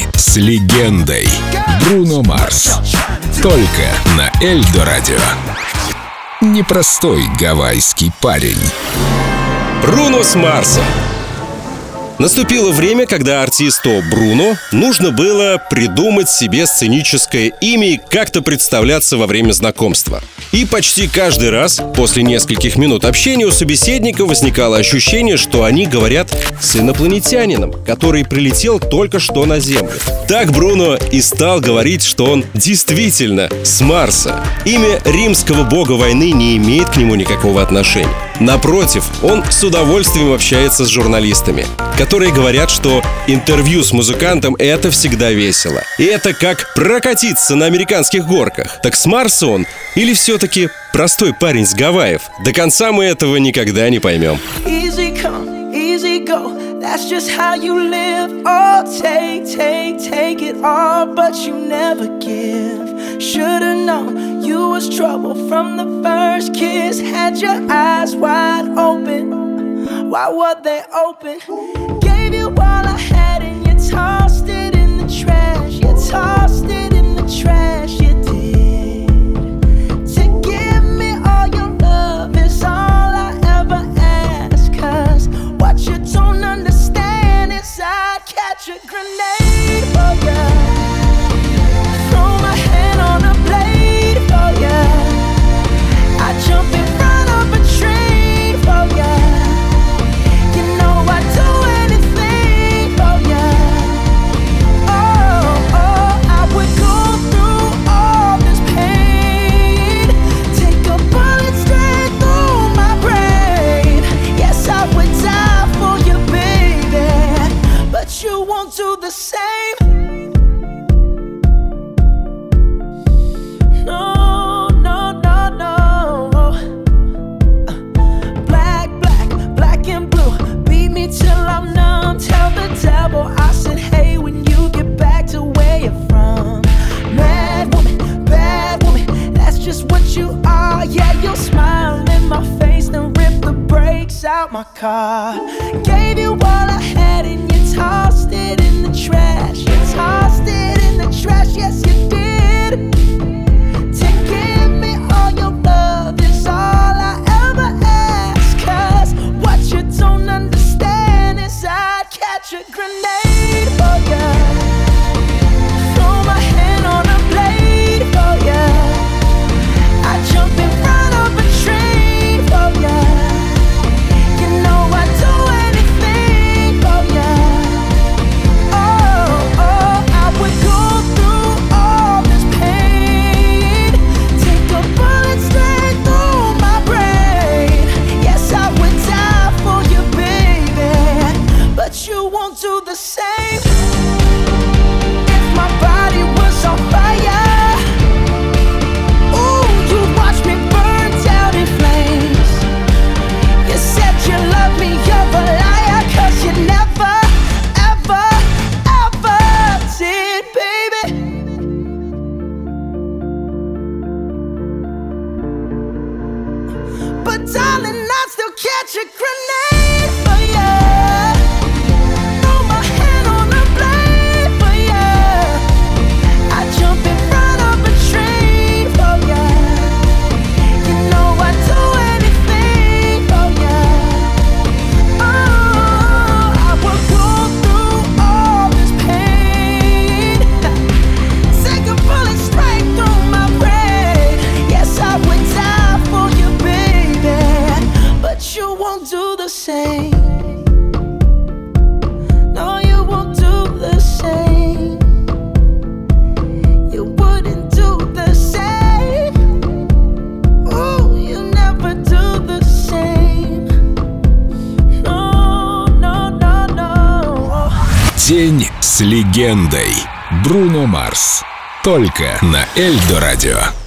День с легендой. Бруно Марс. Только на Эльдо Радио. Непростой гавайский парень. Бруно с Марса. Наступило время, когда артисту Бруно нужно было придумать себе сценическое имя и как-то представляться во время знакомства. И почти каждый раз после нескольких минут общения у собеседника возникало ощущение, что они говорят с инопланетянином, который прилетел только что на Землю. Так Бруно и стал говорить, что он действительно с Марса. Имя римского бога войны не имеет к нему никакого отношения. Напротив, он с удовольствием общается с журналистами, которые говорят, что интервью с музыкантом — это всегда весело. И это как прокатиться на американских горках. Так с Марса он или все-таки простой парень с Гавайев? До конца мы этого никогда не поймем. Easy come, easy go. That's just how you live. Oh, take, take, take it all, but you never give. Should've known you was trouble from the first kiss. Had your eyes wide open. Why were they open? Gave you all I had and you tossed you won't do the same. Brakes out my car. Gave you all I had and you tossed it in the trash. You tossed it in the trash, yes, you did. To give me all your love is all I ever ask. Cause what you don't understand is I'd catch a darling, I'd still catch a День с легендой. Бруно Марс. Только на Эльдо Радио.